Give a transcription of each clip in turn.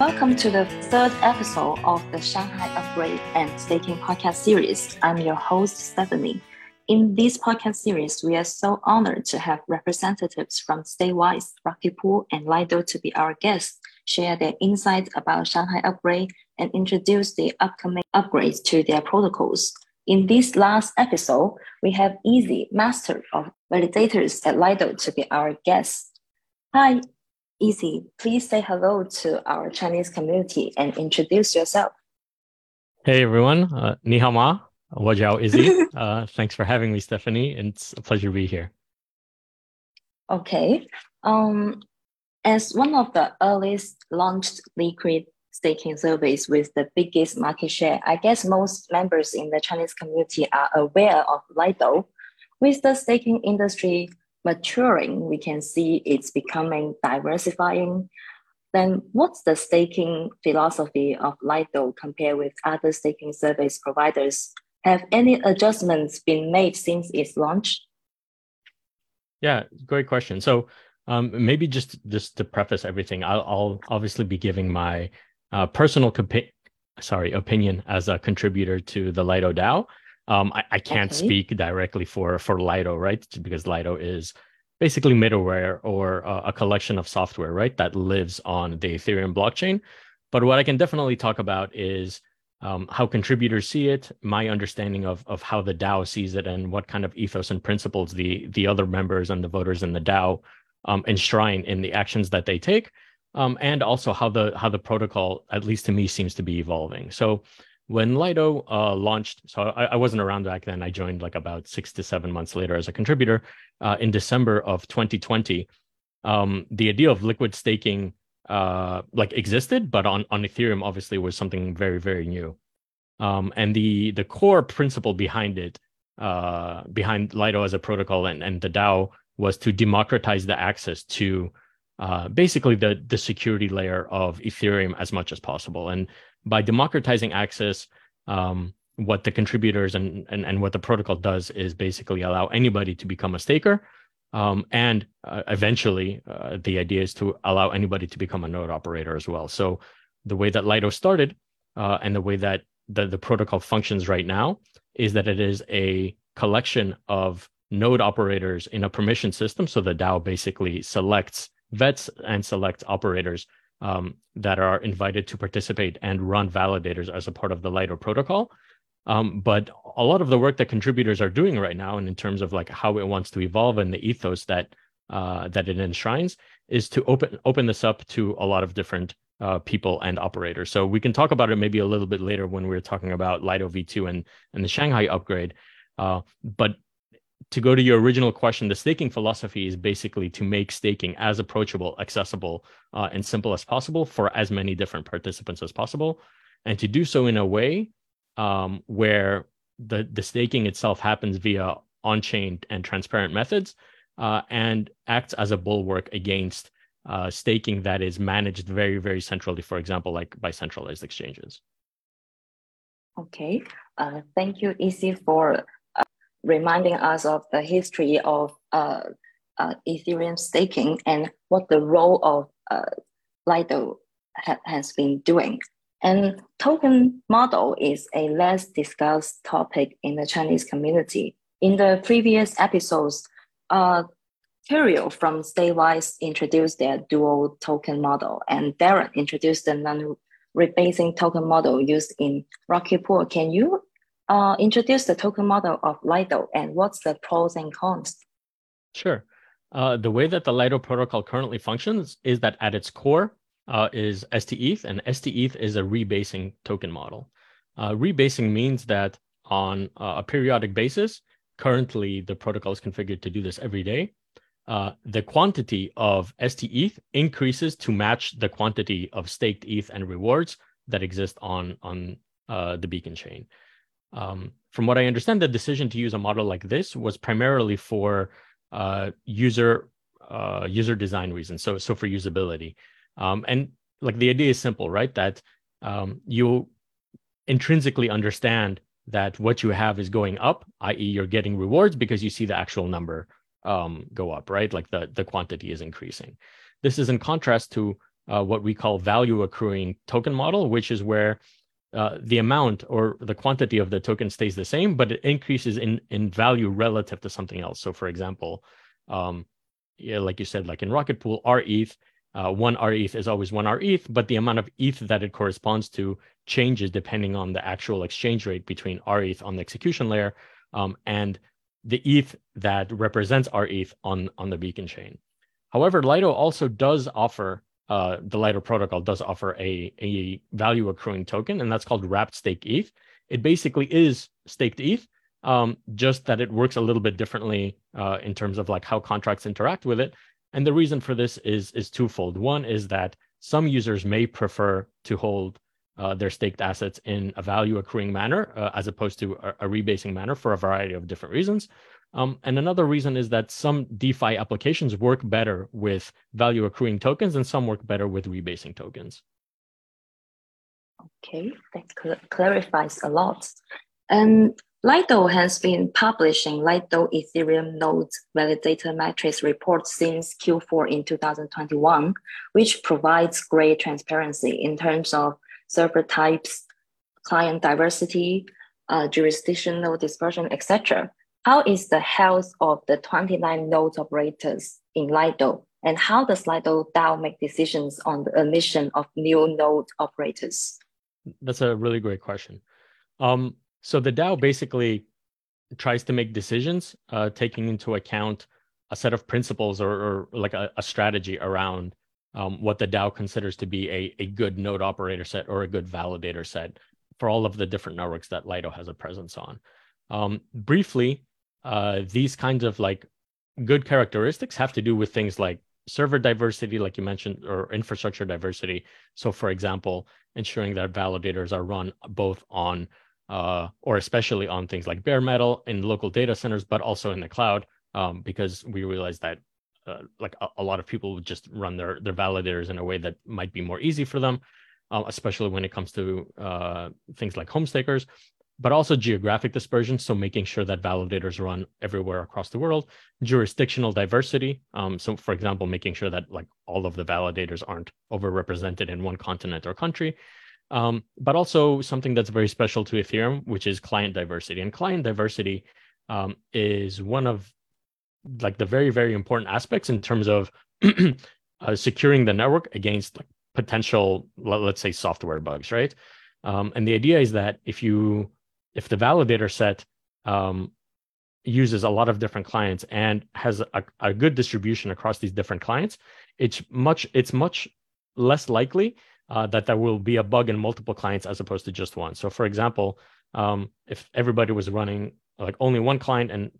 Welcome to the third episode of the Shanghai Upgrade and Staking podcast series. I'm your host, Stephanie. In this podcast series, we are so honored to have representatives from StakeWise, Rocket Pool, and Lido to be our guests, share their insights about Shanghai Upgrade, and introduce the upcoming upgrades to their protocols. In this last episode, we have Izzy, Master of Validators at Lido, to be our guest. Hi, Izzy. Please say hello to our Chinese community and introduce yourself. Hey everyone, uh, ni hao ma. Wajiao Izzy. uh, thanks for having me, Stephanie. It's a pleasure to be here. Okay. Um, as one of the earliest launched liquid staking service with the biggest market share, I guess most members in the Chinese community are aware of Lido. With the staking industry maturing, we can see it's becoming diversifying. Then what's the staking philosophy of Lido compared with other staking service providers have any adjustments been made since its launch? Yeah, great question. So um, maybe just just to preface everything, I'll, I'll obviously be giving my uh, personal compa- sorry opinion as a contributor to the Lido DAO. Um, I, I, can't okay. speak directly for for Lido, right? Because Lido is basically middleware or uh, a collection of software, right, that lives on the Ethereum blockchain. But what I can definitely talk about is um, how contributors see it, my understanding of of how the DAO sees it, and what kind of ethos and principles the the other members and the voters in the DAO um, enshrine in the actions that they take, um, and also how the how the protocol, at least to me, seems to be evolving. So when Lido uh, launched, so I, I, wasn't around back then. I joined like about six to seven months later as a contributor uh, in December of 2020. Um, the idea of liquid staking uh, like existed, but on on Ethereum obviously was something very very new. Um, and the the core principle behind it, uh, behind Lido as a protocol and and the DAO was to democratize the access to uh, basically the the security layer of Ethereum as much as possible. And by democratizing access, um, what the contributors and, and and what the protocol does is basically allow anybody to become a staker um, and uh, eventually, uh, the idea is to allow anybody to become a node operator as well. So the way that Lido started uh, and the way that the, the protocol functions right now is that it is a collection of node operators in a permission system. So the DAO basically selects vets and selects operators um, that are invited to participate and run validators as a part of the Lido protocol. Um, but a lot of the work that contributors are doing right now, and in terms of like how it wants to evolve and the ethos that uh, that it enshrines, is to open open this up to a lot of different uh, people and operators. So we can talk about it maybe a little bit later when we're talking about Lido V2 and and the Shanghai upgrade. Uh, but to go to your original question, the staking philosophy is basically to make staking as approachable, accessible, uh, and simple as possible for as many different participants as possible, and to do so in a way um, where the the staking itself happens via on-chain and transparent methods uh, and acts as a bulwark against uh, staking that is managed very very centrally for example like by centralized exchanges. Okay. Uh, thank you Izzy for reminding us of the history of uh, uh, ethereum staking and what the role of lido ha has been doing and token model is a less discussed topic in the Chinese community. In the previous episodes, uh, from StakeWise introduced their dual token model, and Darren introduced the non-rebasing token model used in Rocket Pool. Can you uh, introduce the token model of Lido and what's the pros and cons? Sure. Uh, the way that the Lido protocol currently functions is that at its core, uh, is STETH, and STETH is a rebasing token model. Uh, rebasing means that on uh, a periodic basis, currently the protocol is configured to do this every day. Uh, the quantity of STETH increases to match the quantity of staked ETH and rewards that exist on on uh, the Beacon chain. Um, from what I understand, the decision to use a model like this was primarily for uh, user user design reasons. So so for usability. Um, and like the idea is simple, right? That um, you intrinsically understand that what you have is going up, i.e., you're getting rewards because you see the actual number um, go up, right? Like the, the quantity is increasing. This is in contrast to uh, what we call value accruing token model, which is where uh, the amount or the quantity of the token stays the same, but it increases in, in value relative to something else. So for example, um, yeah, like you said, like in Rocket Pool, R ETH, uh, one R ETH is always one R ETH, but the amount of ETH that it corresponds to changes depending on the actual exchange rate between R ETH on the execution layer um, and the ETH that represents R ETH on, on the beacon chain. However, Lido also does offer, uh, the Lido protocol does offer a, a value accruing token, and that's called wrapped stake ETH. It basically is staked ETH, um, just that it works a little bit differently uh, in terms of like how contracts interact with it. And the reason for this is is twofold. One is that some users may prefer to hold uh, their staked assets in a value accruing manner uh, as opposed to a, a, rebasing manner for a variety of different reasons. Um, and another reason is that some DeFi applications work better with value accruing tokens and some work better with rebasing tokens. Okay, that cl clarifies a lot. And Lido has been publishing Lido Ethereum nodes validator metrics report since Q4 in 2021, which provides great transparency in terms of server types, client diversity, uh, jurisdictional dispersion, etc. How is the health of the 29 node operators in Lido? And how does Lido DAO make decisions on the admission of new node operators? That's a really great question. Um, so the DAO basically tries to make decisions, uh, taking into account a set of principles or, or like a, a, strategy around um, what the DAO considers to be a, a good node operator set or a good validator set for all of the different networks that Lido has a presence on. Um, briefly, uh, these kinds of like good characteristics have to do with things like server diversity, like you mentioned, or infrastructure diversity. So, for example, ensuring that validators are run both on uh, or especially on things like bare metal in local data centers, but also in the cloud, um, because we realize that uh, like a, a, lot of people would just run their their validators in a way that might be more easy for them, uh, especially when it comes to uh, things like home stakers, but also geographic dispersion. So making sure that validators run everywhere across the world, jurisdictional diversity. Um, so for example, making sure that like all of the validators aren't overrepresented in one continent or country. Um, but also something that's very special to Ethereum, which is client diversity. And client diversity um, is one of like the very very important aspects in terms of uh, securing the network against like, potential let's say software bugs right um, and the idea is that if you if the validator set um, uses a lot of different clients and has a, a good distribution across these different clients it's much it's much less likely uh, that there will be a bug in multiple clients as opposed to just one so for example um, if everybody was running like only one client and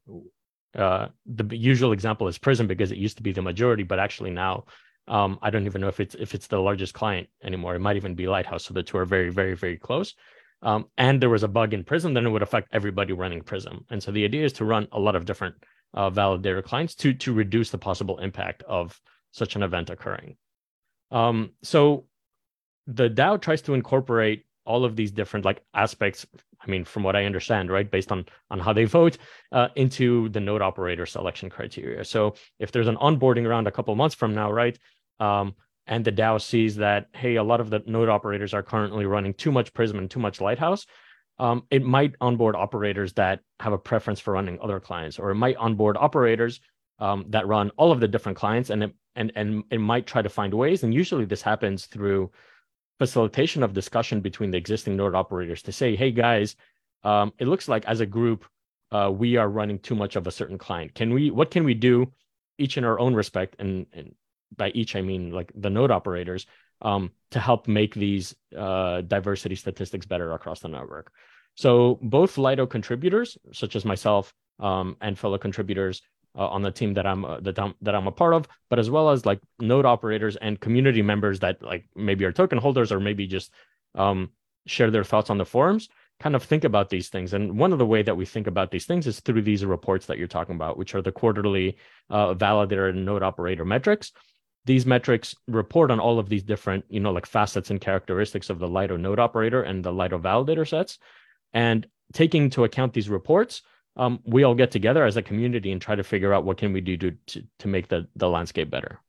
uh, the usual example is Prism because it used to be the majority, but actually now um, I don't even know if it's if it's the largest client anymore. It might even be Lighthouse, so the two are very, very, very close. Um, and there was a bug in Prism, then it would affect everybody running Prism. And so the idea is to run a lot of different uh, validator clients to to reduce the possible impact of such an event occurring. Um, so the DAO tries to incorporate all of these different like aspects i mean from what i understand right based on on how they vote uh, into the node operator selection criteria so if there's an onboarding around a couple months from now right um, and the dao sees that hey a lot of the node operators are currently running too much prism and too much lighthouse um, it might onboard operators that have a preference for running other clients or it might onboard operators um, that run all of the different clients and it, and and it might try to find ways and usually this happens through facilitation of discussion between the existing node operators to say, hey guys, um, it looks like as a group, uh, we are running too much of a certain client. Can we, what can we do each in our own respect? And, and by each, I mean like the node operators um, to help make these uh, diversity statistics better across the network. So both Lido contributors, such as myself um, and fellow contributors, uh, on the team that I'm uh, that I'm that I'm a part of, but as well as like node operators and community members that like maybe are token holders or maybe just um, share their thoughts on the forums. Kind of think about these things, and one of the way that we think about these things is through these reports that you're talking about, which are the quarterly uh, validator and node operator metrics. These metrics report on all of these different, you know, like facets and characteristics of the Lido node operator and the Lido validator sets, and taking into account these reports, um, we all get together as a community and try to figure out what can we do to to, to make the the landscape better.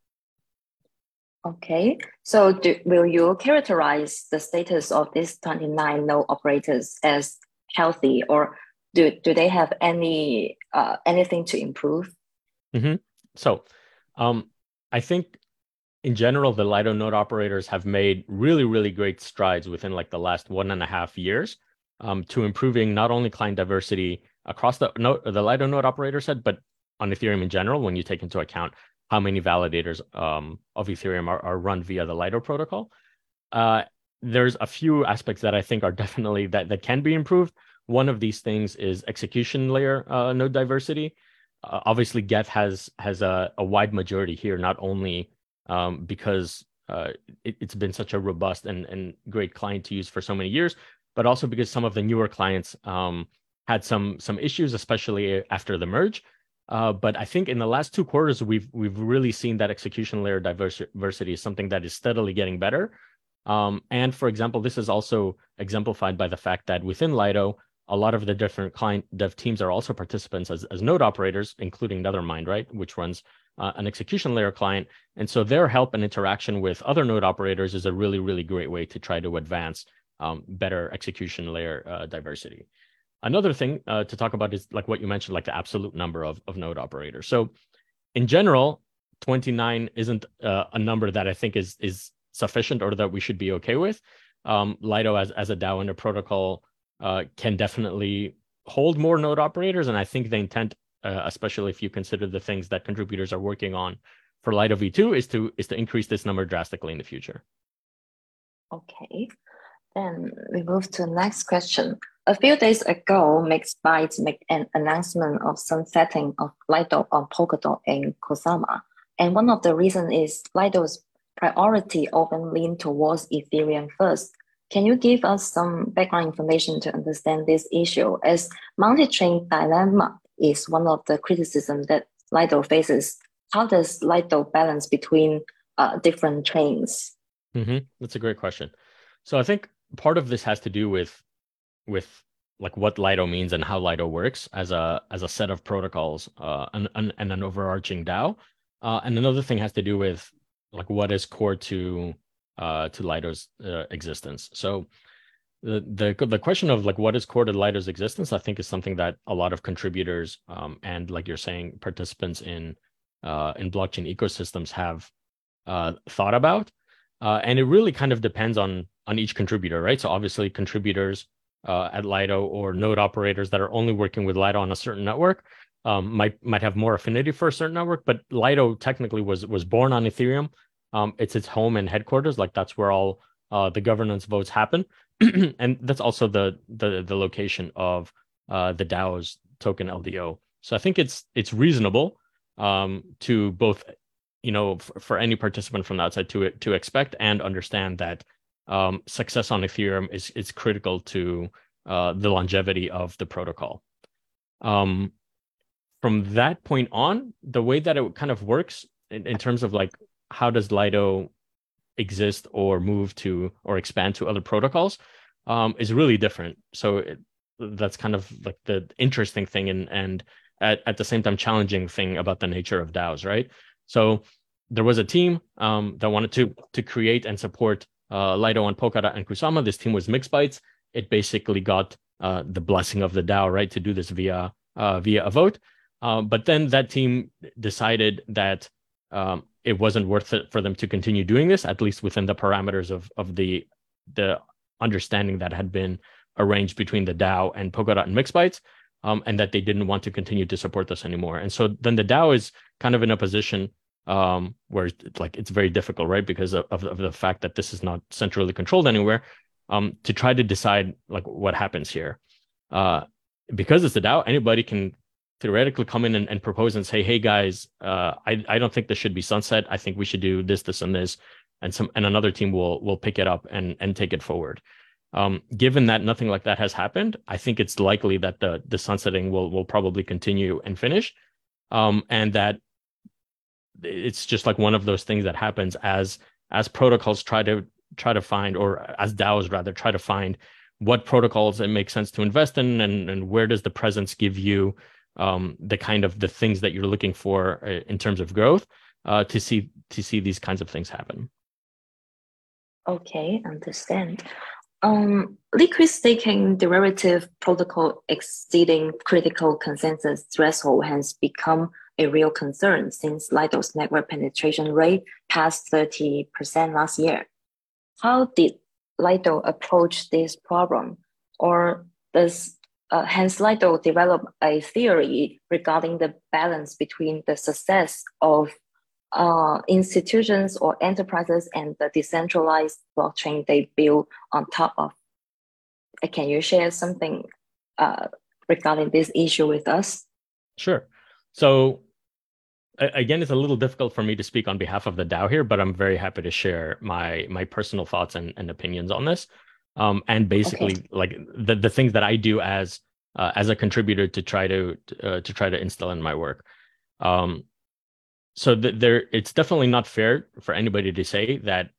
Okay, so do, will you characterize the status of these 29 node operators as healthy or do, do they have any uh, anything to improve? Mm-hmm. So um, I think in general, the Lido node operators have made really, really great strides within like the last one and a half years um, to improving not only client diversity across the node, the Lido node operator set, but on Ethereum in general, when you take into account how many validators um, of Ethereum are, are, run via the Lido protocol. Uh, there's a few aspects that I think are definitely that that can be improved. One of these things is execution layer uh, node diversity. Uh, obviously, Geth has has a, a, wide majority here, not only um, because uh, it, has been such a robust and, and great client to use for so many years, but also because some of the newer clients um, had some some issues, especially after the merge. Uh, but I think in the last two quarters, we've we've really seen that execution layer diversity is something that is steadily getting better. Um, and for example, this is also exemplified by the fact that within Lido, a lot of the different client dev teams are also participants as, as node operators, including Nethermind, right, which runs uh, an execution layer client. And so their help and interaction with other node operators is a really, really great way to try to advance um, better execution layer uh, diversity. Another thing uh, to talk about is like what you mentioned, like the absolute number of, of node operators. So in general, 29 isn't uh, a number that I think is is sufficient or that we should be okay with. Um, Lido as, as a DAO and a protocol uh, can definitely hold more node operators. And I think the intent, uh, especially if you consider the things that contributors are working on for Lido V2 is to is to increase this number drastically in the future. Okay. Then we move to the next question. A few days ago, MixBytes made an announcement of sunsetting of Lido on Polkadot and Kusama. And one of the reasons is Lido's priority often lean towards Ethereum first. Can you give us some background information to understand this issue? As multi-chain dilemma is one of the criticisms that Lido faces. How does Lido balance between uh, different chains? Mm-hmm. That's a great question. So I think part of this has to do with with like what Lido means and how Lido works as a as a set of protocols uh, and, and, and an overarching DAO. Uh, and another thing has to do with like what is core to uh, to Lido's uh, existence. So the the the question of like what is core to Lido's existence, I think, is something that a lot of contributors um, and like you're saying, participants in uh, in blockchain ecosystems have uh, thought about. Uh, and it really kind of depends on on each contributor, right? So obviously, contributors uh, at Lido or node operators that are only working with Lido on a certain network um, might might have more affinity for a certain network. But Lido technically was was born on Ethereum. Um, it's its home and headquarters. Like that's where all uh, the governance votes happen, and that's also the the the location of uh, the DAO's token LDO. So I think it's it's reasonable um, to both you know, for, for any participant from the outside to to expect and understand that um, success on Ethereum is is critical to uh, the longevity of the protocol. Um, from that point on, the way that it kind of works in, in terms of like how does Lido exist or move to or expand to other protocols um, is really different. So it, that's kind of like the interesting thing and and at, at the same time challenging thing about the nature of DAOs, right? So there was a team um, that wanted to to create and support uh, Lido on Polkadot and Kusama. This team was MixBytes. It basically got uh, the blessing of the DAO, right, to do this via uh, via a vote. Um, but then that team decided that um, it wasn't worth it for them to continue doing this, at least within the parameters of of the the understanding that had been arranged between the DAO and Polkadot and MixBytes, um, and that they didn't want to continue to support this anymore. And so then the DAO is kind of in a position um, where like it's very difficult, right? Because of, of, of, the fact that this is not centrally controlled anywhere, um, to try to decide like what happens here. Uh, because it's a DAO, anybody can theoretically come in and, and propose and say, "Hey guys, uh, I I don't think this should be sunset. I think we should do this, this, and this," and some and another team will will pick it up and and take it forward. Um, given that nothing like that has happened, I think it's likely that the the sunsetting will will probably continue and finish, um, and that it's just like one of those things that happens as as protocols try to try to find or as DAOs rather try to find what protocols it makes sense to invest in and, and where does the presence give you um, the kind of the things that you're looking for uh, in terms of growth uh, to see to see these kinds of things happen okay understand um, liquid staking derivative protocol exceeding critical consensus threshold has become a real concern since Lido's network penetration rate passed 30% last year. How did Lido approach this problem? Or does uh, has Lido developed a theory regarding the balance between the success of uh, institutions or enterprises and the decentralized blockchain they build on top of? Uh, can you share something uh, regarding this issue with us? Sure. So again, it's a little difficult for me to speak on behalf of the DAO here, but I'm very happy to share my my personal thoughts and, and opinions on this. Um, and basically, okay. like the the things that I do as uh, as a contributor to try to uh, to try to instill in my work. Um, so th- there, it's definitely not fair for anybody to say that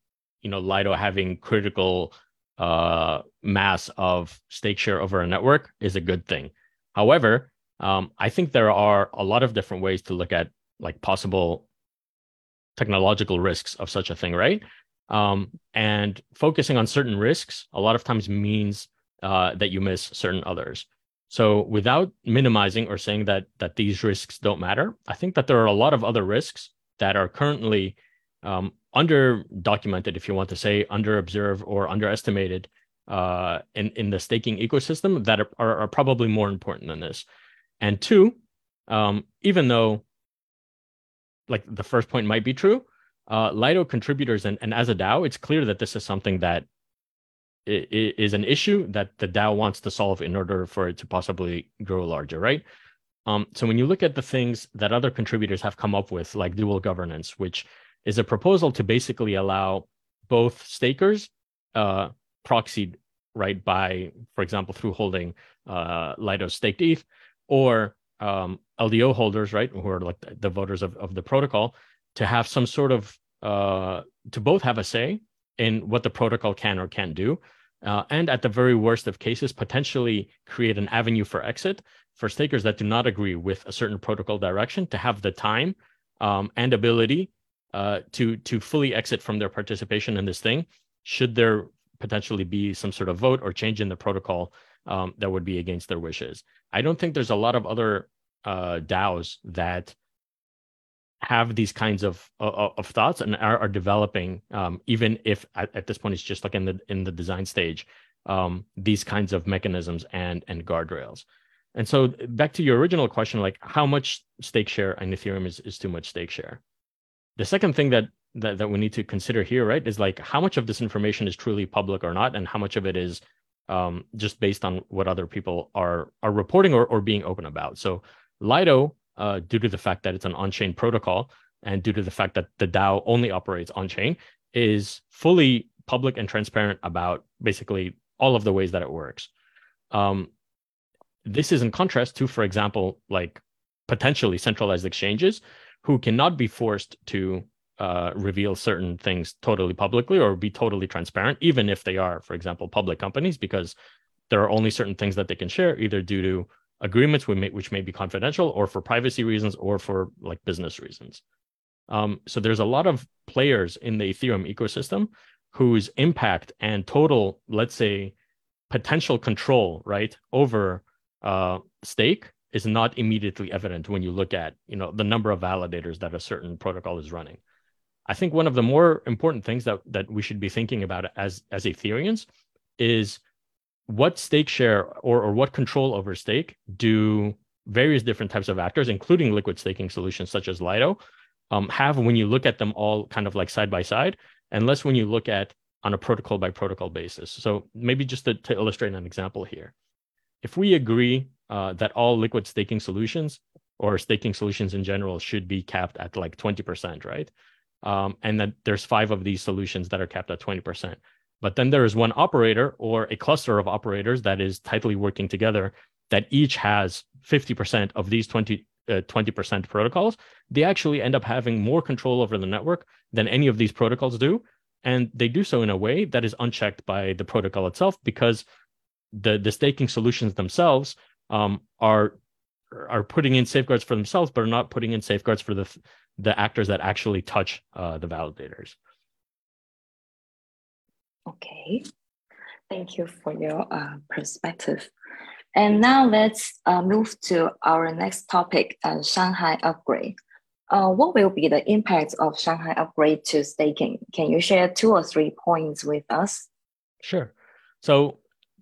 you know Lido having critical uh, mass of stake share over a network is a good thing. However, um, I think there are a lot of different ways to look at like possible technological risks of such a thing, right? Um, and focusing on certain risks a lot of times means uh, that you miss certain others. So without minimizing or saying that that these risks don't matter, I think that there are a lot of other risks that are currently um, under documented, if you want to say, under observed or underestimated uh, in in the staking ecosystem that are, are, are probably more important than this. And two, um, even though like the first point might be true. Uh, Lido contributors and, and as a DAO, it's clear that this is something that is an issue that the DAO wants to solve in order for it to possibly grow larger, right? Um, so when you look at the things that other contributors have come up with, like dual governance, which is a proposal to basically allow both stakers uh, proxied right by, for example, through holding uh, Lido staked ETH, or um, LDO holders, right, who are like the voters of, of the protocol, to have some sort of uh, to both have a say in what the protocol can or can't do, uh, and at the very worst of cases, potentially create an avenue for exit for stakers that do not agree with a certain protocol direction to have the time um, and ability uh, to to fully exit from their participation in this thing, should there potentially be some sort of vote or change in the protocol um, that would be against their wishes. I don't think there's a lot of other uh, DAOs that have these kinds of of, of thoughts and are, are developing, um, even if at, at, this point it's just like in the in the design stage, um, these kinds of mechanisms and and guardrails. And so back to your original question, like how much stake share in Ethereum is, is too much stake share. The second thing that, that that we need to consider here, right, is like how much of this information is truly public or not, and how much of it is um, just based on what other people are are reporting or, or being open about. So Lido, uh, due to the fact that it's an on-chain protocol and due to the fact that the DAO only operates on-chain, is fully public and transparent about basically all of the ways that it works. Um, this is in contrast to, for example, like potentially centralized exchanges who cannot be forced to uh, reveal certain things totally publicly or be totally transparent, even if they are, for example, public companies, because there are only certain things that they can share, either due to agreements we may, which may be confidential, or for privacy reasons, or for like business reasons. Um, so there's a lot of players in the Ethereum ecosystem whose impact and total, let's say, potential control, right, over uh, stake is not immediately evident when you look at, you know, the number of validators that a certain protocol is running. I think one of the more important things that that we should be thinking about as as Ethereans is what stake share or or what control over stake do various different types of actors, including liquid staking solutions such as Lido, um, have when you look at them all kind of like side by side, unless when you look at on a protocol by protocol basis. So maybe just to, to illustrate an example here, if we agree uh, that all liquid staking solutions or staking solutions in general should be capped at like 20%, right? um, and that there's five of these solutions that are capped at 20%. But then there is one operator or a cluster of operators that is tightly working together that each has 50% of these 20, uh, 20% protocols. They actually end up having more control over the network than any of these protocols do. And they do so in a way that is unchecked by the protocol itself because the the staking solutions themselves um, are are putting in safeguards for themselves, but are not putting in safeguards for the the actors that actually touch uh, the validators. Okay, thank you for your uh, perspective. And now let's uh, move to our next topic, uh, Shanghai upgrade. Uh, what will be the impact of Shanghai upgrade to staking? Can you share two or three points with us? Sure. So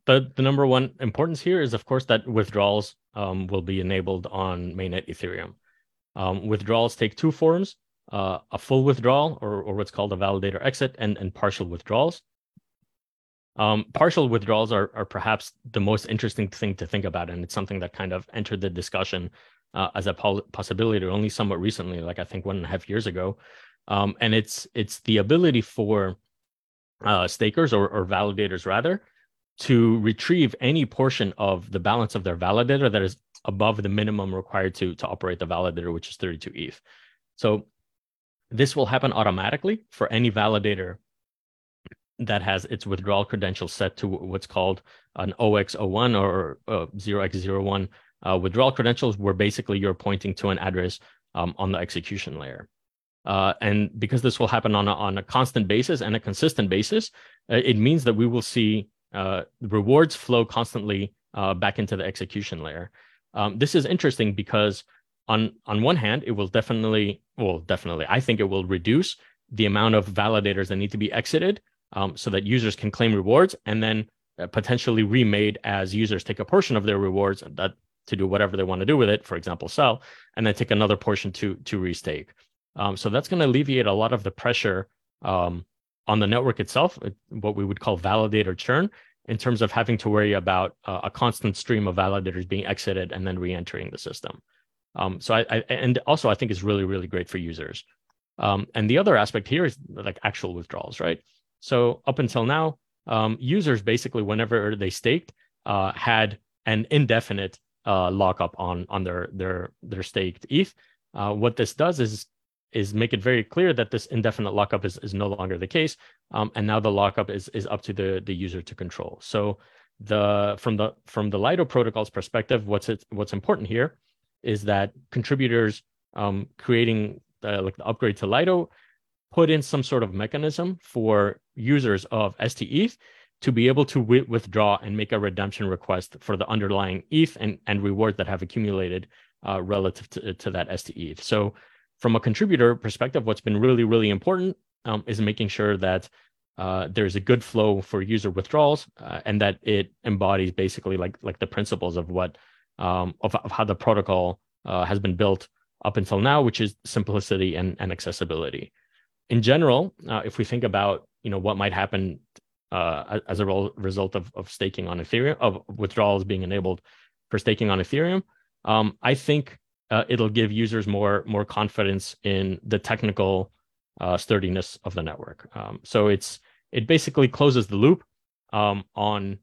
the, the number one importance here is, of course, that withdrawals um, will be enabled on mainnet Ethereum. Um, withdrawals take two forms, uh, a full withdrawal or, or what's called a validator exit and, and partial withdrawals. Um, partial withdrawals are, are perhaps the most interesting thing to think about, and it's something that kind of entered the discussion uh, as a possibility only somewhat recently, like I think one and a half years ago. Um, and it's it's the ability for uh, stakers or, or validators rather to retrieve any portion of the balance of their validator that is above the minimum required to to operate the validator, which is 32 ETH. So this will happen automatically for any validator that has its withdrawal credentials set to what's called an OX01 or uh, 0x01 uh, withdrawal credentials, where basically you're pointing to an address um, on the execution layer. Uh, and because this will happen on a, on a constant basis and a consistent basis, uh, it means that we will see uh, rewards flow constantly uh, back into the execution layer. Um, this is interesting because on on one hand, it will definitely, well, definitely, I think it will reduce the amount of validators that need to be exited um, so that users can claim rewards and then uh, potentially remade as users take a portion of their rewards that to do whatever they want to do with it, for example, sell, and then take another portion to to restake. Um, so that's going to alleviate a lot of the pressure um, on the network itself, uh, what we would call validator churn, in terms of having to worry about uh, a constant stream of validators being exited and then re-entering the system. Um, so I, I, and also I think is really really great for users. Um, and the other aspect here is like actual withdrawals, right? So up until now, um, users basically, whenever they staked, uh, had an indefinite uh, lockup on on their their their staked ETH. Uh, what this does is is make it very clear that this indefinite lockup is, is no longer the case, um, and now the lockup is is up to the the user to control. So the from the from the Lido protocol's perspective, what's it, what's important here is that contributors um, creating the, like the upgrade to Lido put in some sort of mechanism for users of STETH to be able to withdraw and make a redemption request for the underlying ETH and, and rewards that have accumulated uh, relative to, to that STETH. So, from a contributor perspective, what's been really, really important um, is making sure that uh, there's a good flow for user withdrawals uh, and that it embodies basically like like the principles of what um, of, of how the protocol uh, has been built up until now, which is simplicity and, and accessibility in general, uh, if we think about you know what might happen uh, as a result of, of staking on Ethereum, of withdrawals being enabled for staking on Ethereum, um, I think uh, it'll give users more more confidence in the technical uh, sturdiness of the network. Um, so it's it basically closes the loop um, on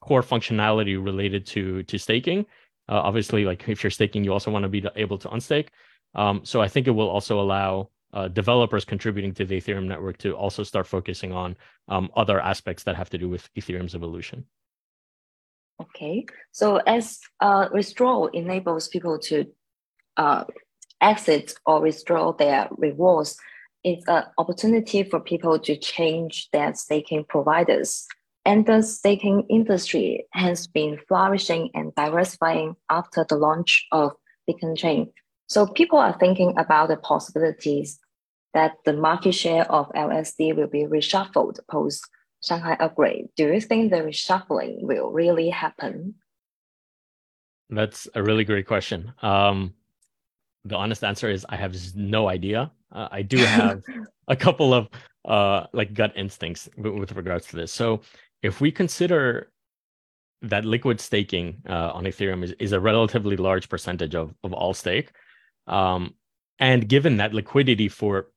core functionality related to to staking. Uh, obviously, like if you're staking, you also want to be able to unstake. Um, so I think it will also allow uh, developers contributing to the Ethereum network to also start focusing on um, other aspects that have to do with Ethereum's evolution. Okay, so as uh, withdrawal enables people to uh, exit or withdraw their rewards, it's an opportunity for people to change their staking providers. And the staking industry has been flourishing and diversifying after the launch of Beacon Chain. So people are thinking about the possibilities that the market share of LSD will be reshuffled post Shanghai upgrade. Do you think the reshuffling will really happen? That's a really great question. Um, the honest answer is I have no idea. Uh, I do have a couple of uh, like gut instincts with, with, regards to this. So if we consider that liquid staking uh, on Ethereum is, is a relatively large percentage of, of all stake, um, and given that liquidity for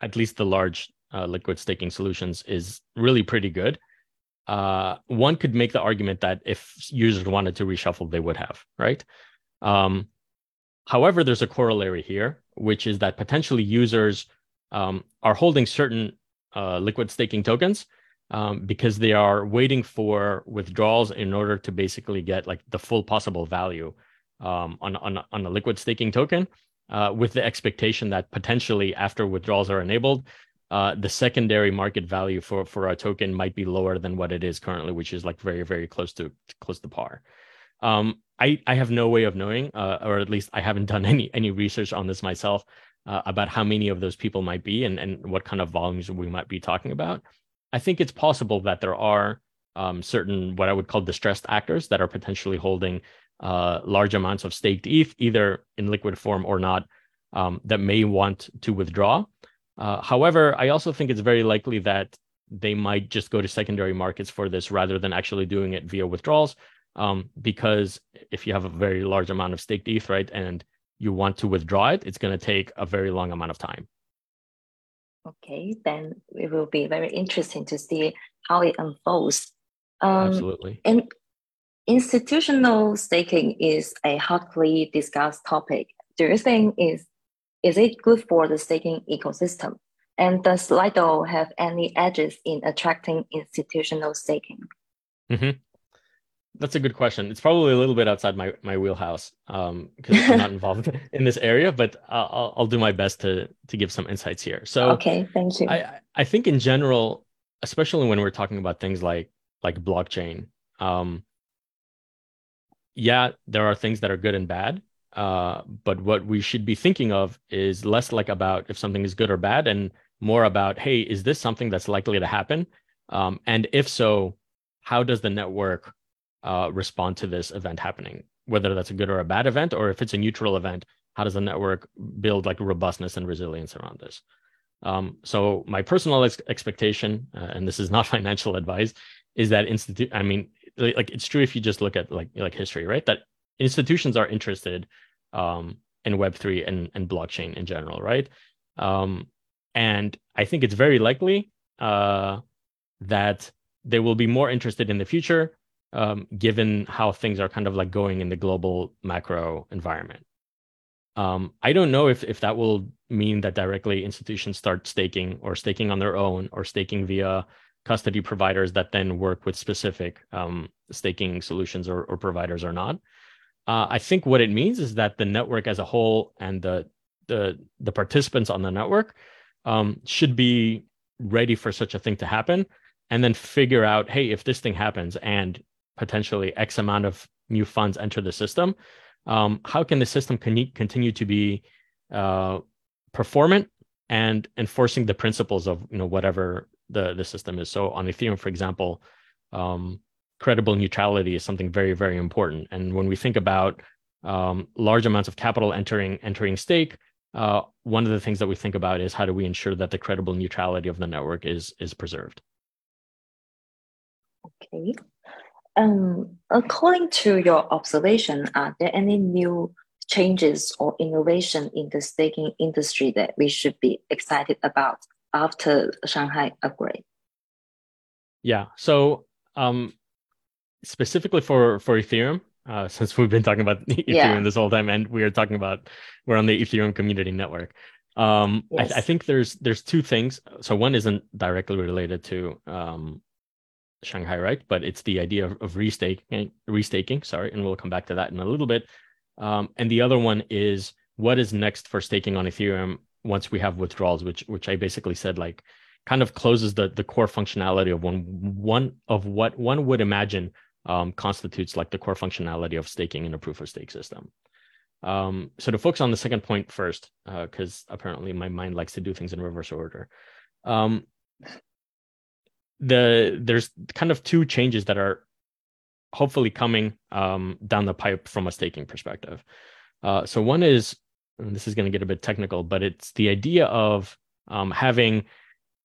at least the large uh, liquid staking solutions is really pretty good. Uh, one could make the argument that if users wanted to reshuffle, they would have, right? Um, however, there's a corollary here, which is that potentially users um, are holding certain uh, liquid staking tokens um, because they are waiting for withdrawals in order to basically get like the full possible value um, on, on, on a liquid staking token uh, with the expectation that potentially after withdrawals are enabled, uh, the secondary market value for, for our token might be lower than what it is currently, which is like very, very close to close to par. Um, I, I have no way of knowing, uh, or at least I haven't done any any research on this myself uh, about how many of those people might be and, and what kind of volumes we might be talking about. I think it's possible that there are um, certain what I would call distressed actors that are potentially holding uh, large amounts of staked ETH, either in liquid form or not, um, that may want to withdraw. Uh, however, I also think it's very likely that they might just go to secondary markets for this rather than actually doing it via withdrawals. Um, because if you have a very large amount of staked ETH, right, and you want to withdraw it, it's going to take a very long amount of time. Okay, then it will be very interesting to see how it unfolds. Um, Absolutely. And institutional staking is a hotly discussed topic. Do you think is is it good for the staking ecosystem? And does Lido have any edges in attracting institutional staking? Mm-hmm. That's a good question. It's probably a little bit outside my, my wheelhouse because um, I'm not involved in this area, but I'll, I'll do my best to to give some insights here. So, okay, thank you. I I think in general, especially when we're talking about things like like blockchain, um, yeah, there are things that are good and bad. Uh, but what we should be thinking of is less like about if something is good or bad, and more about, hey, is this something that's likely to happen? Um, and if so, how does the network uh, respond to this event happening, whether that's a good or a bad event, or if it's a neutral event, how does the network build like robustness and resilience around this? Um, so my personal ex- expectation, uh, and this is not financial advice, is that institute. I mean, like it's true if you just look at like like history, right? That institutions are interested um, in Web three and and blockchain in general, right? Um, and I think it's very likely uh, that they will be more interested in the future um, given how things are kind of like going in the global macro environment. Um, I don't know if if that will mean that directly institutions start staking or staking on their own or staking via custody providers that then work with specific um, staking solutions or, or, providers or not. Uh, I think what it means is that the network as a whole and the the the participants on the network um, should be ready for such a thing to happen, and then figure out, hey, if this thing happens and potentially X amount of new funds enter the system, um, how can the system con- continue to be uh, performant and enforcing the principles of you know whatever the the system is. So on Ethereum, for example, um, credible neutrality is something very very important. And when we think about um, large amounts of capital entering entering stake, uh, one of the things that we think about is how do we ensure that the credible neutrality of the network is is preserved. Okay. Um, according to your observation, are there any new changes or innovation in the staking industry that we should be excited about after Shanghai upgrade? Yeah. So um, specifically for for Ethereum, uh, since we've been talking about Ethereum yeah. this whole time, and we are talking about we're on the Ethereum community network. Um, yes. I, I, think there's there's two things. So one isn't directly related to um, Shanghai, right? But it's the idea of, of restaking, restaking. Sorry, and we'll come back to that in a little bit. Um, and the other one is what is next for staking on Ethereum once we have withdrawals, which which I basically said like kind of closes the the core functionality of one one of what one would imagine um, constitutes like the core functionality of staking in a proof of stake system. Um, so to focus on the second point first, because uh, apparently my mind likes to do things in reverse order. Um, the there's kind of two changes that are hopefully coming um, down the pipe from a staking perspective. Uh, so one is this is going to get a bit technical, but it's the idea of um, having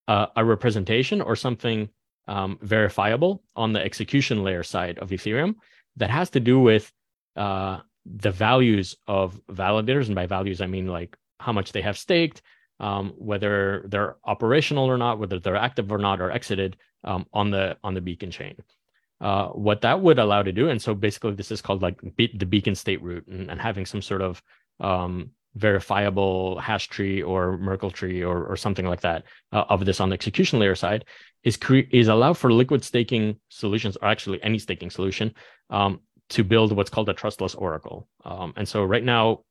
a, a, representation or something um, verifiable on the execution layer side of Ethereum that has to do with uh, the values of validators, and by values I mean like how much they have staked, um, whether they're operational or not, whether they're active or not, or exited um, on the on the beacon chain. Uh, what that would allow to do, and so basically this is called like be- the beacon state root, and, and, having some sort of um, verifiable hash tree or Merkle tree or, or something like that uh, of this on the execution layer side is cre- is allow for liquid staking solutions or actually any staking solution um, to build what's called a trustless oracle. Um, and so right now,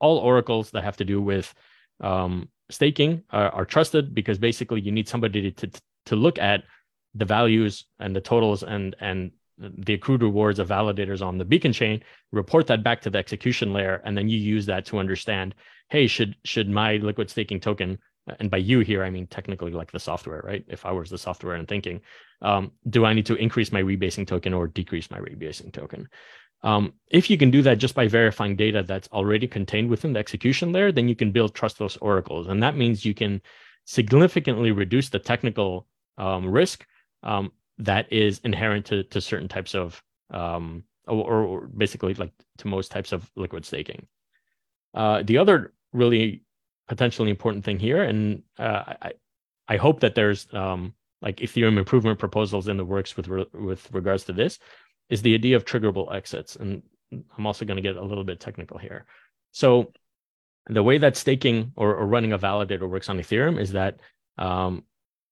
all oracles that have to do with um, staking are, are, trusted because basically you need somebody to, to, to look at the values and the totals and and the accrued rewards of validators on the beacon chain report that back to the execution layer and then you use that to understand hey should should my liquid staking token and by you here i mean technically like the software right? If i was the software and thinking um, do i need to increase my rebasing token or decrease my rebasing token? Um, if you can do that just by verifying data that's already contained within the execution layer then you can build trustless oracles. And that means you can significantly reduce the technical um, risk um, that is inherent to, to certain types of um, or, or, basically like to most types of liquid staking. Uh, the other really potentially important thing here, and uh, I, I hope that there's um, like Ethereum improvement proposals in the works with re- with regards to this, is the idea of triggerable exits. And I'm also going to get a little bit technical here. So the way that staking or, or running a validator works on Ethereum is that um,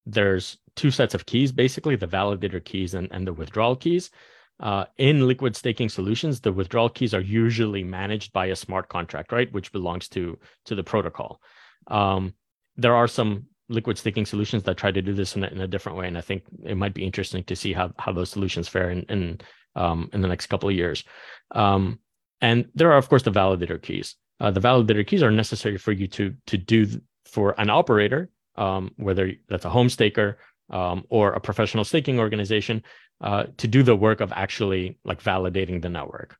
there's two sets of keys, basically the validator keys and, and the withdrawal keys. Uh, in liquid staking solutions, the withdrawal keys are usually managed by a smart contract, right, which belongs to to the protocol. Um, there are some liquid staking solutions that try to do this in a, in a, different way, and I think it might be interesting to see how how those solutions fare in in, um, in the next couple of years. Um, and there are, of course, the validator keys. Uh, the validator keys are necessary for you to to do for an operator um, whether that's a home staker um, or a professional staking organization, uh, to do the work of actually like validating the network.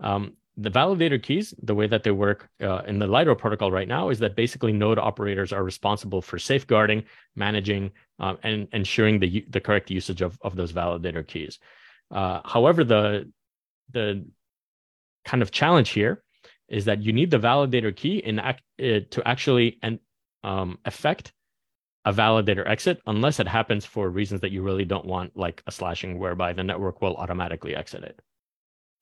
Um, the validator keys, the way that they work uh, in the Lido protocol right now, is that basically node operators are responsible for safeguarding, managing, um, and ensuring the the correct usage of, of those validator keys. Uh, however, the the kind of challenge here is that you need the validator key in act, uh, to actually and um, affect a validator exit unless it happens for reasons that you really don't want, like a slashing whereby the network will automatically exit it.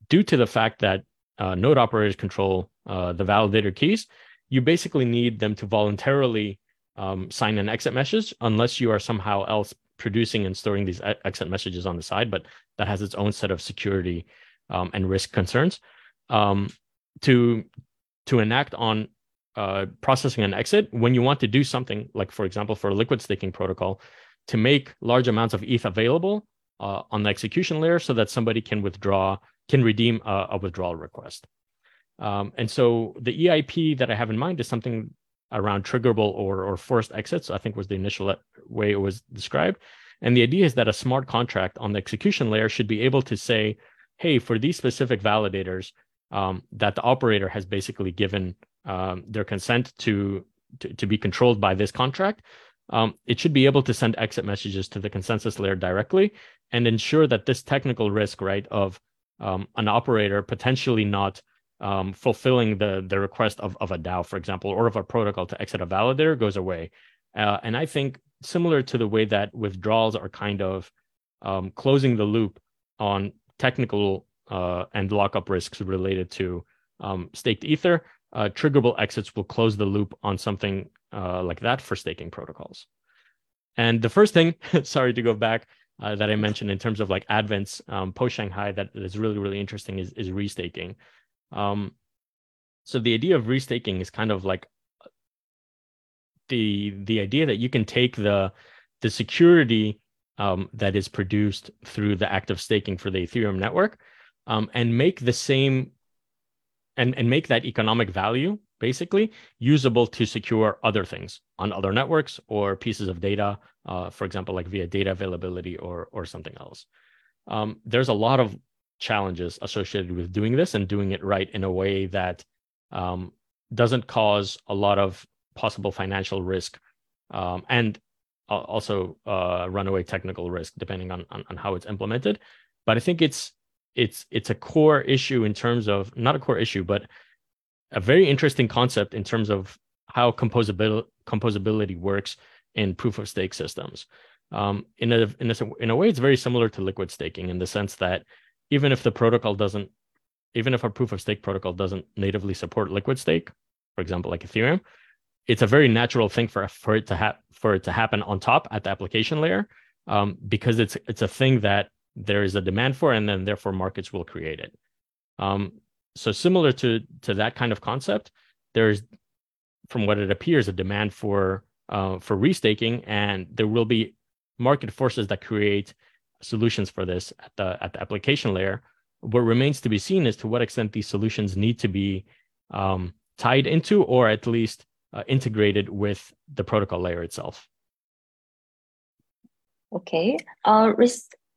Due to the fact that uh, node operators control uh, the validator keys, you basically need them to voluntarily um, sign an exit message unless you are somehow else producing and storing these exit messages on the side, but that has its own set of security um, and risk concerns. Um, to to enact on uh, processing an exit when you want to do something like, for example, for a liquid staking protocol, to make large amounts of ETH available uh, on the execution layer so that somebody can withdraw, can redeem a, a withdrawal request. Um, and so the EIP that I have in mind is something around triggerable or, or forced exits, I think was the initial way it was described. And the idea is that a smart contract on the execution layer should be able to say, hey, for these specific validators, um, that the operator has basically given um, their consent to, to, to be controlled by this contract, um, it should be able to send exit messages to the consensus layer directly and ensure that this technical risk, right, of um, an operator potentially not um, fulfilling the the request of, of a DAO, for example, or of a protocol to exit a validator goes away. Uh, and I think similar to the way that withdrawals are kind of um, closing the loop on technical uh, and lockup risks related to um, staked ether, uh, triggerable exits will close the loop on something uh, like that for staking protocols. And the first thing, sorry to go back, uh, that I mentioned in terms of like Advent's um, post Shanghai that is really really interesting is is restaking. Um, so the idea of restaking is kind of like the the idea that you can take the the security um, that is produced through the act of staking for the Ethereum network um, and make the same and, and make that economic value basically usable to secure other things on other networks or pieces of data, uh, for example, like via data availability or, or something else. Um, there's a lot of challenges associated with doing this and doing it right in a way that um, doesn't cause a lot of possible financial risk um, and also uh, runaway technical risk, depending on, on, on how it's implemented. But I think it's it's it's a core issue in terms of not a core issue, but a very interesting concept in terms of how composability composability works in proof of stake systems. Um, in a in a in a way, it's very similar to liquid staking in the sense that even if the protocol doesn't, even if a proof of stake protocol doesn't natively support liquid stake, for example, like Ethereum, it's a very natural thing for for it to have for it to happen on top at the application layer, um, because it's it's a thing that there is a demand for, and then therefore markets will create it. Um, so similar to to that kind of concept, there's from what it appears a demand for uh, for restaking, and there will be market forces that create solutions for this at the at the application layer. What remains to be seen is to what extent these solutions need to be um, tied into, or at least uh, integrated with the protocol layer itself. Okay. Uh,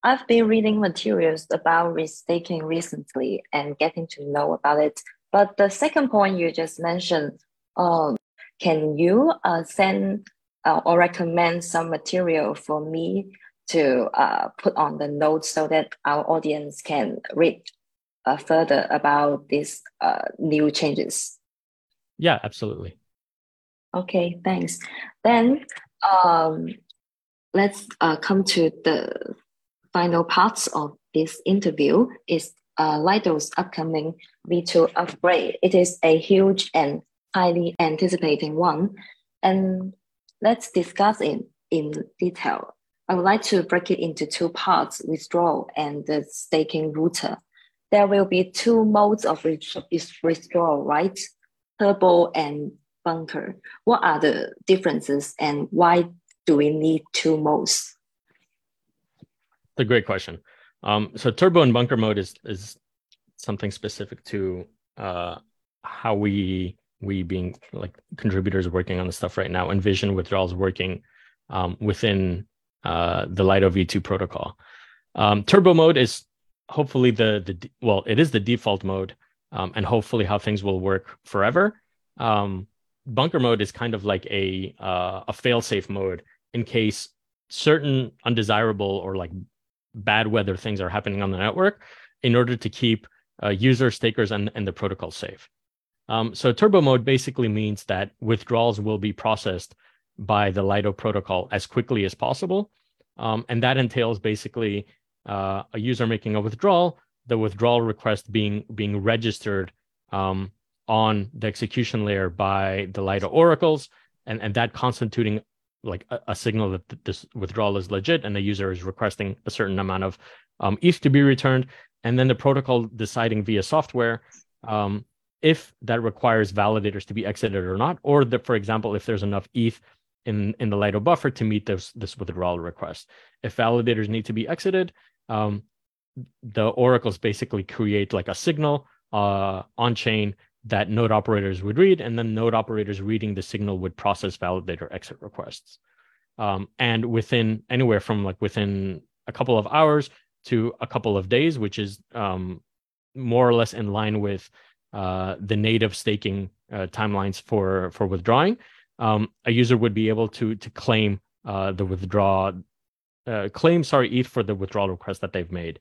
I've been reading materials about restaking recently and getting to know about it. But the second point you just mentioned, um, can you uh, send uh, or recommend some material for me to uh, put on the notes so that our audience can read uh, further about these uh, new changes? Yeah, absolutely. Okay, thanks. Then um, let's uh, come to the final parts of this interview is uh, Lido's upcoming V2 upgrade. It is a huge and highly anticipating one. And let's discuss it in detail. I would like to break it into two parts, withdrawal and the staking router. There will be two modes of withdrawal, right? Turbo and bunker. What are the differences and why do we need two modes? A great question. Um, so turbo and bunker mode is is something specific to uh, how we we being like contributors working on the stuff right now envision withdrawals working um, within uh, the Lido v2 protocol. Um, turbo mode is hopefully the the well it is the default mode um, and hopefully how things will work forever. Um, bunker mode is kind of like a uh, a fail safe mode in case certain undesirable or like bad weather things are happening on the network in order to keep uh, users, stakers, and, and the protocol safe. Um, so turbo mode basically means that withdrawals will be processed by the Lido protocol as quickly as possible. Um, and that entails basically uh, a user making a withdrawal, the withdrawal request being being registered um, on the execution layer by the Lido oracles, and, and that constituting like a, a, signal that this withdrawal is legit and the user is requesting a certain amount of um, ETH to be returned, and then the protocol deciding via software um, if that requires validators to be exited or not, or that, for example, if there's enough ETH in in the Lido buffer to meet this this withdrawal request. If validators need to be exited, um, the oracles basically create like a signal uh, on chain that node operators would read, and then node operators reading the signal would process validator exit requests. Um, and within anywhere from like within a couple of hours to a couple of days, which is um, more or less in line with uh, the native staking uh, timelines for for withdrawing, um, a user would be able to to claim uh, the withdraw uh, claim sorry ETH for the withdrawal request that they've made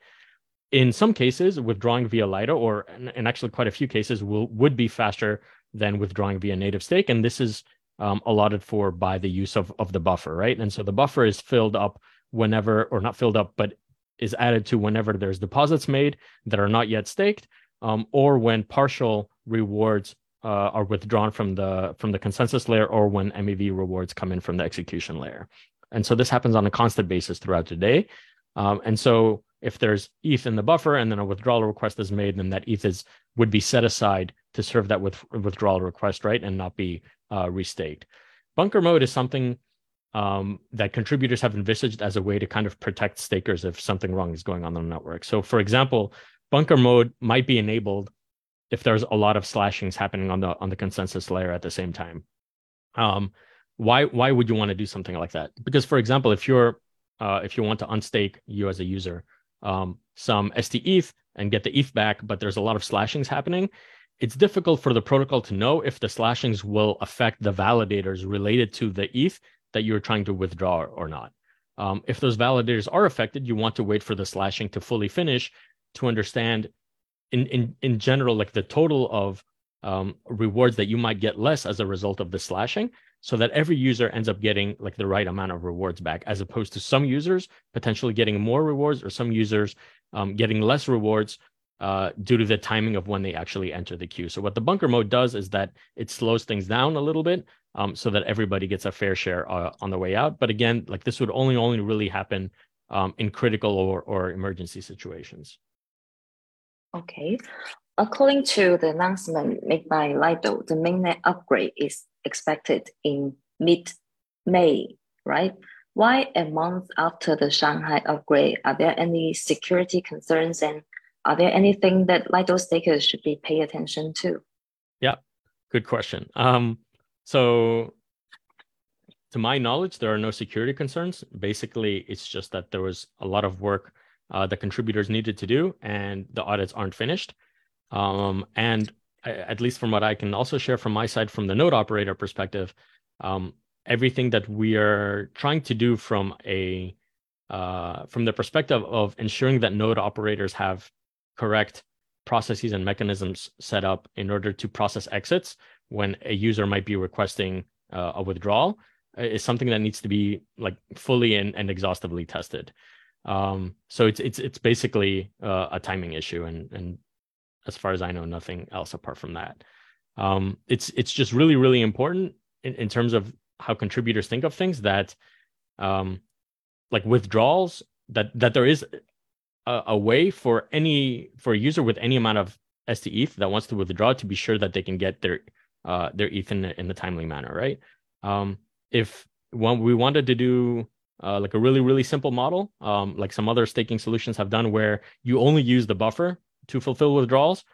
in some cases, withdrawing via Lido, or in actually quite a few cases, will would be faster than withdrawing via native stake, and this is um, allotted for by the use of of the buffer, right? And so the buffer is filled up whenever, or not filled up, but is added to whenever there's deposits made that are not yet staked, um, or when partial rewards uh, are withdrawn from the from the consensus layer, or when MEV rewards come in from the execution layer. And so this happens on a constant basis throughout the day. Um, and so if there's ETH in the buffer and then a withdrawal request is made, then that ETH is would be set aside to serve that with withdrawal request, right, and not be uh, restaked. Bunker mode is something um, that contributors have envisaged as a way to kind of protect stakers if something wrong is going on on the network. So, for example, bunker mode might be enabled if there's a lot of slashings happening on the on the consensus layer at the same time. Um, why why would you want to do something like that? Because, for example, if you're uh, if you want to unstake you as a user, um, some ST and get the ETH back, but there's a lot of slashings happening. It's difficult for the protocol to know if the slashings will affect the validators related to the ETH that you're trying to withdraw or not. Um, if those validators are affected, you want to wait for the slashing to fully finish to understand, in in in general, like the total of um, rewards that you might get less as a result of the slashing, so that every user ends up getting like the right amount of rewards back, as opposed to some users potentially getting more rewards or some users um, getting less rewards uh, due to the timing of when they actually enter the queue. So what the bunker mode does is that it slows things down a little bit um, so that everybody gets a fair share uh, on the way out. But again, like this would only only really happen um, in critical or, or emergency situations. Okay. According to the announcement made by Lido, the mainnet upgrade is expected in mid-May, right? Why a month after the Shanghai upgrade? Are there any security concerns and are there anything that Lido stakers should be pay attention to? Yeah, good question. Um, so to my knowledge, there are no security concerns. Basically, it's just that there was a lot of work uh, the contributors needed to do, and the audits aren't finished. Um, and at least from what I can also share from my side, from the node operator perspective, um, everything that we are trying to do from a uh, from the perspective of ensuring that node operators have correct processes and mechanisms set up in order to process exits when a user might be requesting uh, a withdrawal uh, is something that needs to be like fully and, and exhaustively tested. Um, so it's it's it's basically uh, a timing issue, and and as far as I know, nothing else apart from that. Um, it's it's just really really important in, in terms of how contributors think of things that um, like withdrawals that that there is a, a, way for any for a user with any amount of STETH that wants to withdraw to be sure that they can get their uh, their ETH in, in timely manner, right? Um, if when we wanted to do uh, like a really really simple model, um, like some other staking solutions have done, where you only use the buffer to fulfill withdrawals,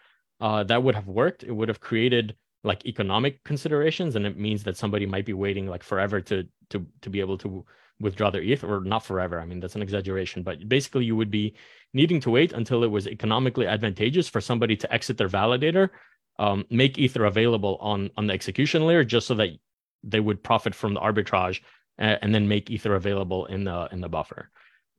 uh, that would have worked. It would have created like economic considerations, and it means that somebody might be waiting like forever to to to be able to withdraw their ETH, or not forever. I mean, that's an exaggeration, but basically, you would be needing to wait until it was economically advantageous for somebody to exit their validator, um, make Ether available on on the execution layer, just so that they would profit from the arbitrage, and, then make Ether available in the in the buffer.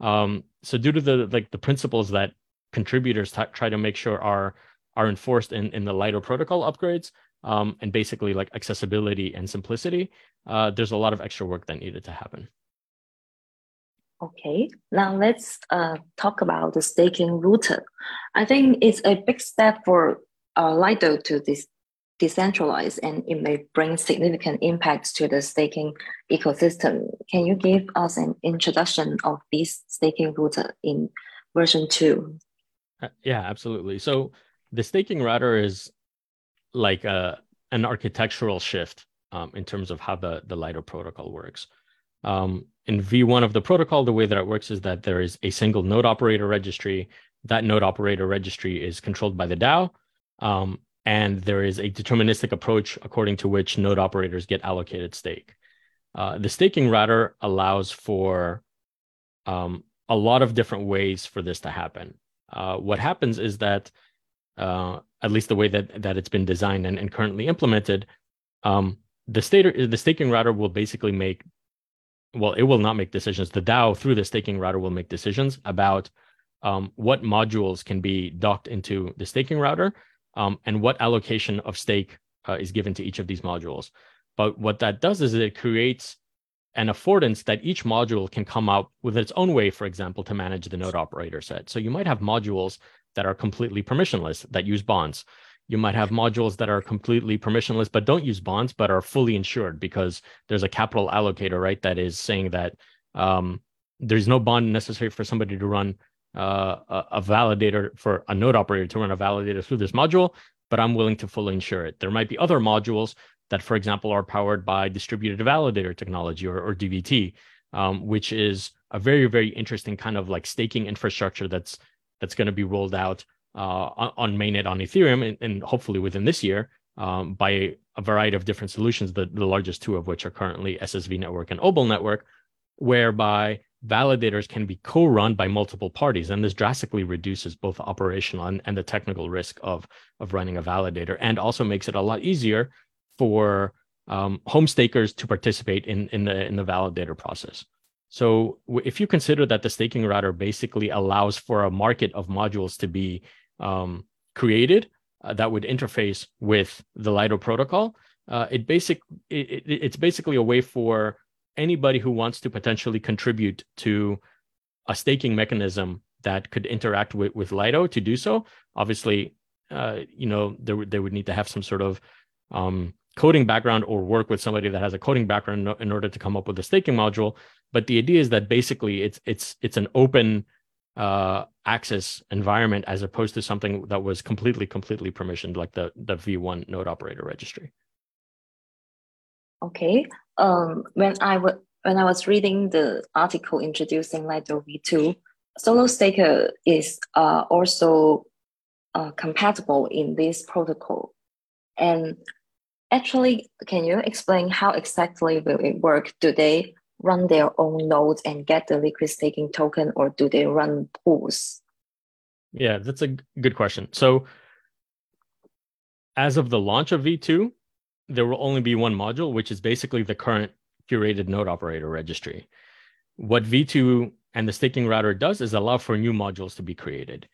Um, so, due to the like the principles that contributors t- try to make sure are are enforced in in the Lido protocol upgrades um, and basically like accessibility and simplicity uh, there's a lot of extra work that needed to happen Okay, now let's uh, talk about the staking router. I think it's a big step for uh, Lido to this decentralize and it may bring significant impacts to the staking ecosystem. Can you give us an introduction of this staking router in version 2? Yeah, absolutely. So the staking router is like a an architectural shift um, in terms of how the the Lido protocol works. Um, in V1 of the protocol, the way that it works is that there is a single node operator registry. That node operator registry is controlled by the DAO, um, and there is a deterministic approach according to which node operators get allocated stake. Uh, the staking router allows for um, a lot of different ways for this to happen. Uh, what happens is that uh, at least the way that that it's been designed and, and currently implemented, um, the stater, the staking router will basically make, well, it will not make decisions. The DAO through the staking router will make decisions about um, what modules can be docked into the staking router um, and what allocation of stake uh, is given to each of these modules. But what that does is it creates an affordance that each module can come out with its own way, for example, to manage the node operator set. So you might have modules that are completely permissionless that use bonds. You might have modules that are completely permissionless but don't use bonds but are fully insured because there's a capital allocator, right? That is saying that um, there's no bond necessary for somebody to run uh, a validator for a node operator to run a validator through this module, but I'm willing to fully insure it. There might be other modules that, for example, are powered by distributed validator technology or, or DVT, um, which is a very, very interesting kind of like staking infrastructure that's that's going to be rolled out uh, on, mainnet on Ethereum and, and hopefully within this year um, by a variety of different solutions, the, the largest two of which are currently SSV Network and Obol Network, whereby validators can be co-run by multiple parties. And this drastically reduces both operational and, and the technical risk of, of running a validator and also makes it a lot easier for um, home stakers to participate in, in, the, in the validator process. So if you consider that the staking router basically allows for a market of modules to be um, created uh, that would interface with the Lido protocol, uh, it basic it, it, it's basically a way for anybody who wants to potentially contribute to a staking mechanism that could interact with, with Lido to do so. Obviously, uh, you know, they, they would need to have some sort of um, coding background or work with somebody that has a coding background in order to come up with a staking module. But the idea is that basically it's it's it's an open uh, access environment as opposed to something that was completely completely permissioned like the the V1 node operator registry. Okay. Um, when I was when I was reading the article introducing Lido V2, Solostaker is uh, also uh, compatible in this protocol. And actually, can you explain how exactly will it work? Do they run their own nodes and get the liquid staking token, or do they run pools? Yeah, that's a good question. So, as of the launch of V2, there will only be one module, which is basically the current curated node operator registry. What V2 and the staking router does is allow for new modules to be created.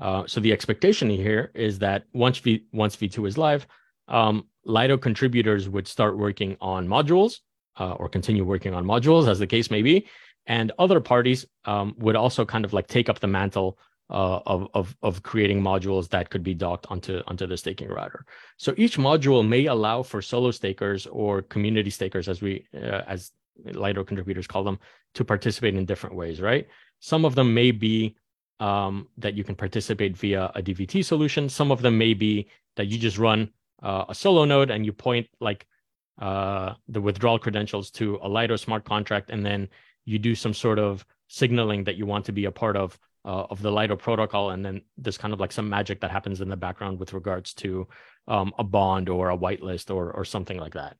Uh, so the expectation here is that once V once V2 is live, um, Lido contributors would start working on modules uh, or continue working on modules, as the case may be, and other parties um, would also kind of like take up the mantle uh, of, of, of creating modules that could be docked onto, onto the staking router. So each module may allow for solo stakers or community stakers, as we uh, as Lido contributors call them, to participate in different ways, right? Some of them may be um, that you can participate via a DVT solution. Some of them may be that you just run uh, a solo node and you point like uh, the withdrawal credentials to a Lido smart contract, and then you do some sort of signaling that you want to be a part of uh, of the Lido protocol, and then there's kind of like some magic that happens in the background with regards to um, a bond or a whitelist or or something like that.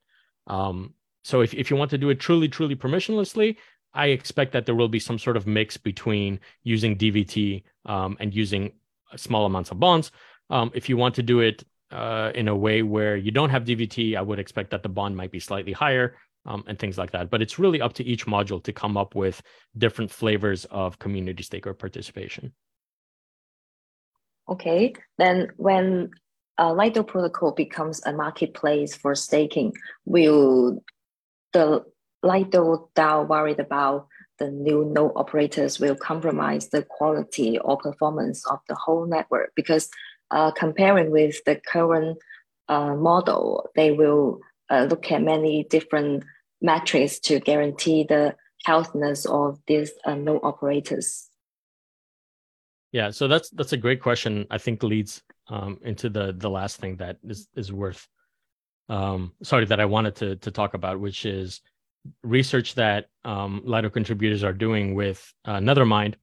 Um, so if if you want to do it truly truly permissionlessly, I expect that there will be some sort of mix between using DVT um, and using small amounts of bonds. Um, if you want to do it uh, in a way where you don't have DVT, I would expect that the bond might be slightly higher um, and things like that. But it's really up to each module to come up with different flavors of community staker participation. Okay, then when a Lido protocol becomes a marketplace for staking, will the Lido DAO worried about the new node operators will compromise the quality or performance of the whole network? Because uh, comparing with the current uh, model, they will uh, look at many different metrics to guarantee the healthiness of these uh, node operators? Yeah, so that's that's a great question. I think leads um, into the the last thing that is is worth um, sorry that I wanted to to talk about, which is research that um, Lido contributors are doing with uh, Nethermind,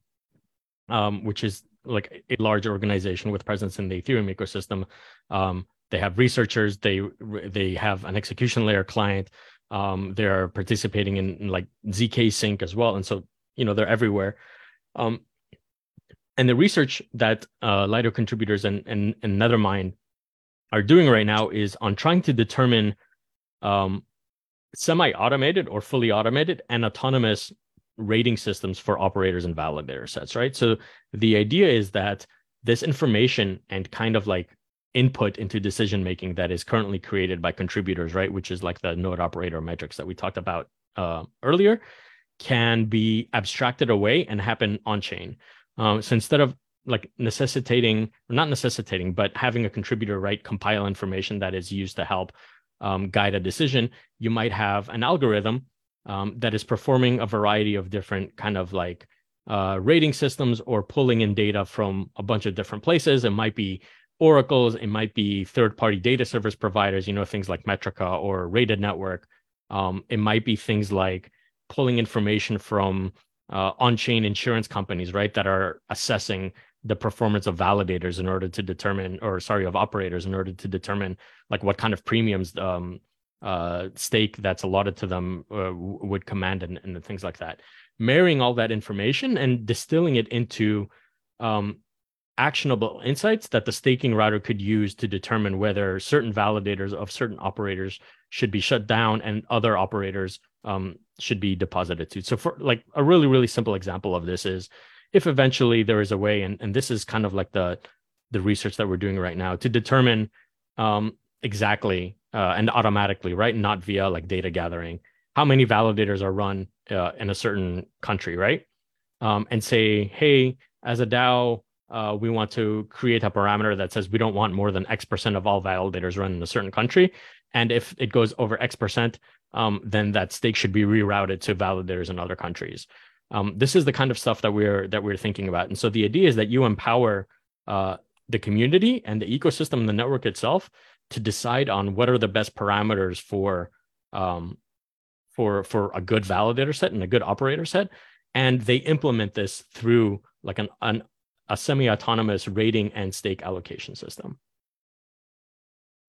um, which is like a large organization with presence in the Ethereum ecosystem. Um, they have researchers. They they have an execution layer client. Um, they're participating in, in, like zk sync as well, and so you know they're everywhere. Um, and the research that uh, Lido contributors and, and and Nethermind are doing right now is on trying to determine um, semi-automated or fully automated and autonomous rating systems for operators and validator sets, right? So the idea is that this information and kind of like input into decision making that is currently created by contributors, right, which is like the node operator metrics that we talked about uh, earlier, can be abstracted away and happen on chain. Um, so instead of like necessitating, not necessitating, but having a contributor right compile information that is used to help um, guide a decision, you might have an algorithm um, that is performing a variety of different kind of like uh, rating systems or pulling in data from a bunch of different places. It might be oracles, it might be third-party data service providers, you know, things like Metrika or Rated Network. Um, it might be things like pulling information from uh, on-chain insurance companies, right, that are assessing the performance of validators in order to determine, or sorry, of operators in order to determine like what kind of premiums um, uh, stake that's allotted to them uh, would command and, and things like that. Marrying all that information and distilling it into um, actionable insights that the staking router could use to determine whether certain validators of certain operators should be shut down and other operators um, should be deposited to. So, for like a really, really simple example of this is if eventually there is a way, and, and this is kind of like the the research that we're doing right now to determine um, exactly uh, and automatically, right, not via like data gathering, how many validators are run uh, in a certain country, right? um, and say, hey, as a DAO, uh, we want to create a parameter that says we don't want more than X percent of all validators run in a certain country. And if it goes over X percent, um, then that stake should be rerouted to validators in other countries. Um, this is the kind of stuff that we're that we're thinking about. And so the idea is that you empower uh, the community and the ecosystem, and the network itself, to decide on what are the best parameters for um, for for a good validator set and a good operator set, and they implement this through like an, an a semi-autonomous rating and stake allocation system.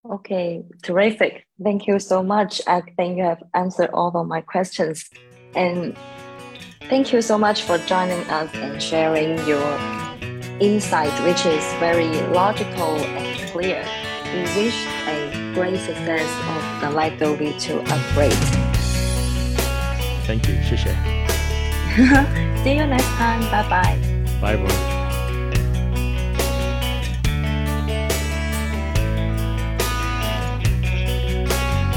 Okay, terrific. Thank you so much. I think you have answered all of my questions. And thank you so much for joining us and sharing your insight, which is very logical and clear. We wish a great success of the Lido V2 upgrade. Thank you. 谢谢. See you next time. Bye bye. Bye, everyone.